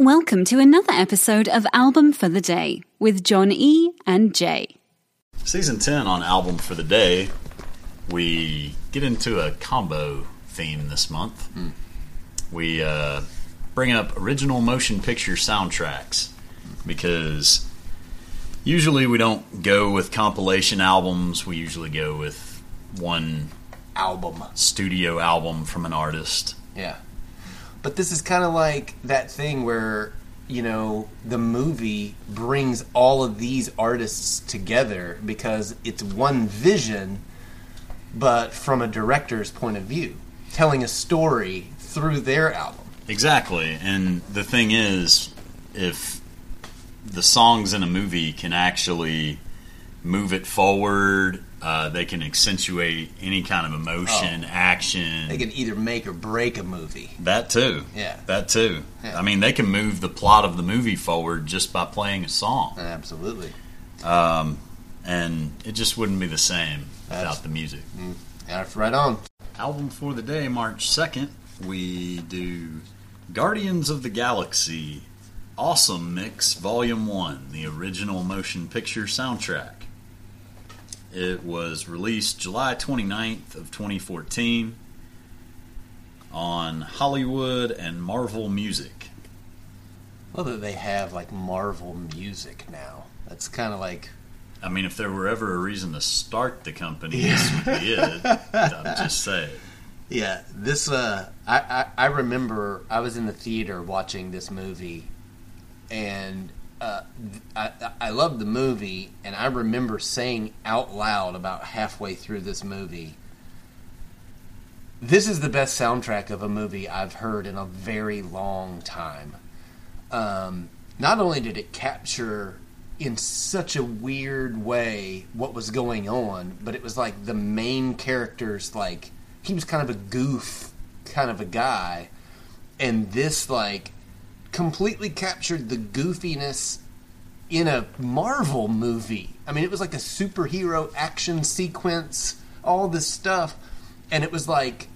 Welcome to another episode of Album for the Day with John E. and Jay. Season 10 on Album for the Day, we get into a combo theme this month. We uh, bring up original motion picture soundtracks because usually we don't go with compilation albums, we usually go with one album. studio album from an artist. Yeah. But this is kind of like that thing where, you know, the movie brings all of these artists together because it's one vision, but from a director's point of view, telling a story through their album. Exactly. And the thing is, if the songs in a movie can actually move it forward, uh, they can accentuate any kind of emotion, action. They can either make or break a movie. that too. Yeah. That too. Yeah. I mean, they can move the plot of the movie forward just by playing a song. Absolutely. Um, and it just wouldn't be the same That's- without the music. That's right on. Album for the day, March 2nd, we do Guardians of the Galaxy Awesome Mix Volume 1, the original motion picture soundtrack. It was released July 29th of 2014 on Hollywood and Marvel Music. Well, that they have like Marvel music now. That's kind of like I mean, if there were ever a reason to start the company, this would be it. I'm just saying. Yeah, this uh, I, I I remember I was in the theater watching this movie, and uh, I I loved the movie, and I remember saying out loud about halfway through this movie, "This is the best soundtrack of a movie I've heard in a very long time." Um, not only did it capture in such a weird way what was going on, but it was like the main character's like he was kind of a goof kind of a guy, and this like completely captured the goofiness in a Marvel movie. I mean, it was like a superhero action sequence, all this stuff, and it was like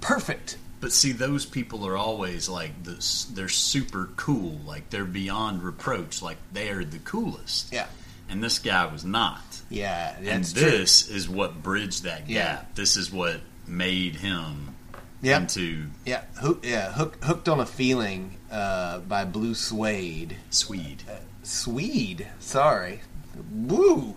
perfect. But see, those people are always like this. They're super cool. Like they're beyond reproach. Like they are the coolest. Yeah. And this guy was not. Yeah, and that's true. this is what bridged that Yeah. gap. This is what made him Yep. into Yeah, hook, yeah, hook, hooked on a feeling uh, by Blue Suede. Swede. Swede, sorry, woo.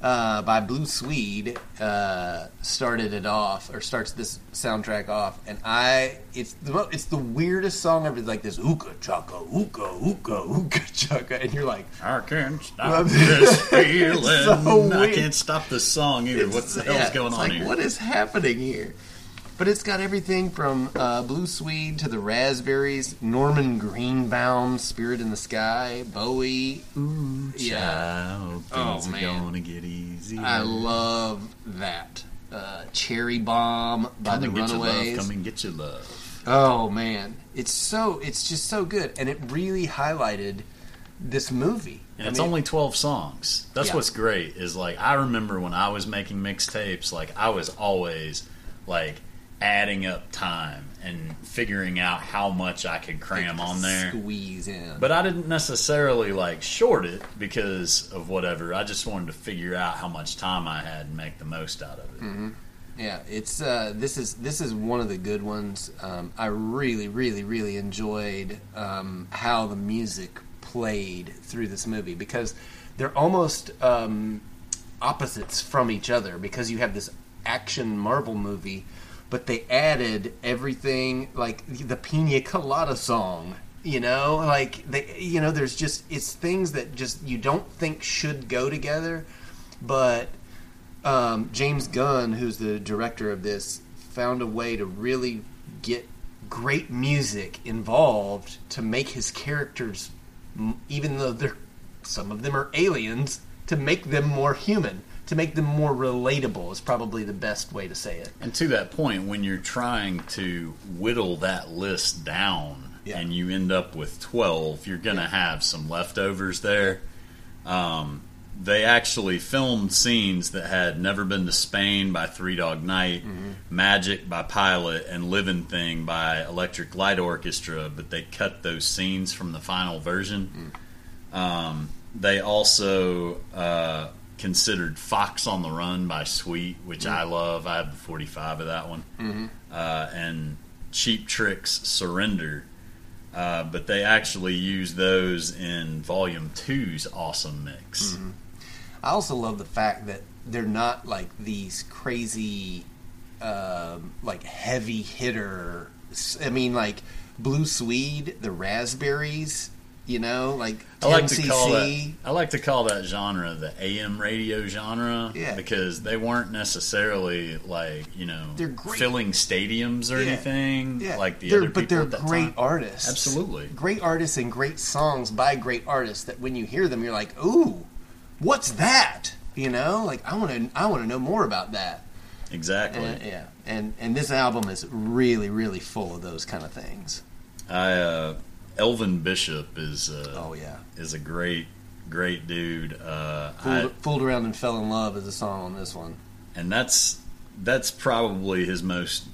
Uh, by Blue Swede uh, started it off, or starts this soundtrack off, and I it's the it's the weirdest song ever. Like this ooka chaka ooka ooka ooka chaka, and you're like, I can't stop this feeling. so I can't stop this song either. What the hell's yeah, going it's on like, here? What is happening here? But it's got everything from uh, Blue Swede to the Raspberries, Norman Greenbaum, Spirit in the Sky, Bowie. Ooh, Yeah. child, Oh, man. gonna get easy. I love that. Uh, Cherry Bomb by Come the. Runaways. Come and get your love. Oh man, it's so it's just so good, and it really highlighted this movie. And I it's mean, only 12 songs. That's Yeah. what's great is like I remember when I was making mixtapes like I was always like adding up time and figuring out how much I could cram on there. Squeeze in. But I didn't necessarily like short it because of whatever. I just wanted to figure out how much time I had and make the most out of it. Mm-hmm. Yeah, it's uh, this is this is one of the good ones. Um, I really, really, really enjoyed um, how the music played through this movie because they're almost um, opposites from each other. Because you have this action Marvel movie, but they added everything like the Pina Colada song. You know, like they, you know, there's just it's things that just you don't think should go together, but um, James Gunn, who's the director of this, found a way to really get great music involved to make his characters, even though they're some of them are aliens, to make them more human, to make them more relatable is probably the best way to say it. And to that point, when you're trying to whittle that list down Yeah. and you end up with 12, you're going to have some leftovers there. Um, they actually filmed scenes that had Never Been to Spain by Three Dog Night, Magic by Pilot, and Living Thing by Electric Light Orchestra, but they cut those scenes from the final version. Um, they also uh, considered Fox on the Run by Sweet, which I love. I have the 45 of that one. Uh, and Cheap Tricks Surrender. Uh, but they actually use those in Volume 2's awesome mix. I also love the fact that they're not like these crazy, um, like heavy hitter. I mean, like Blue Swede, the Raspberries. You know, like I like 10cc. to call that. I like to call that genre the AM radio genre Yeah. because they weren't necessarily like you know They're great. filling stadiums or Yeah. anything Yeah, like the they're, other but people they're at that great time. artists. Absolutely. great artists and great songs by great artists. That when you hear them, you're like, "Ooh, what's that?" You know, like I want to, I want to know more about that. Exactly. And, yeah, and and this album is really, really full of those kind of things. I uh, Elvin Bishop is uh, Oh yeah, is a great great dude. Uh, I, fooled, fooled around and fell in love is a song on this one. and that's that's probably his most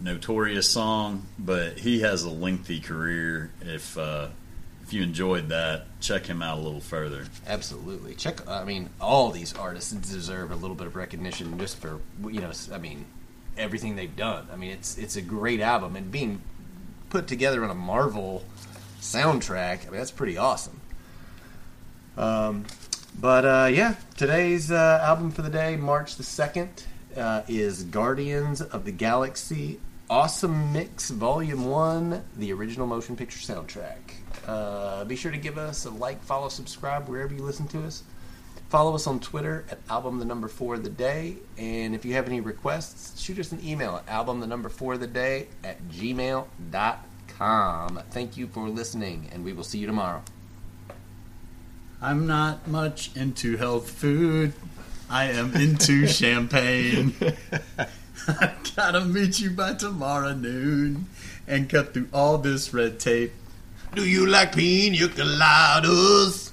notorious song, but he has a lengthy career. If uh, if you enjoyed that, check him out a little further. Absolutely. Check. I mean, all these artists deserve a little bit of recognition just for you know. I mean, everything they've done. I mean, it's it's a great album and being put together on a Marvel soundtrack. I mean, that's pretty awesome. Um, but uh, yeah, today's uh, album for the day, March the second, uh, is Guardians of the Galaxy Awesome Mix Volume One, the original motion picture soundtrack. Uh, be sure to give us a like, follow, subscribe wherever you listen to us. Follow us on Twitter at album the number four of the day. And if you have any requests, shoot us an email at album the number four of the day at gmail.com. Thank you for listening, and we will see you tomorrow. I'm not much into health food. I am into champagne. I gotta meet you by tomorrow noon and cut through all this red tape. Do you like pina coladas?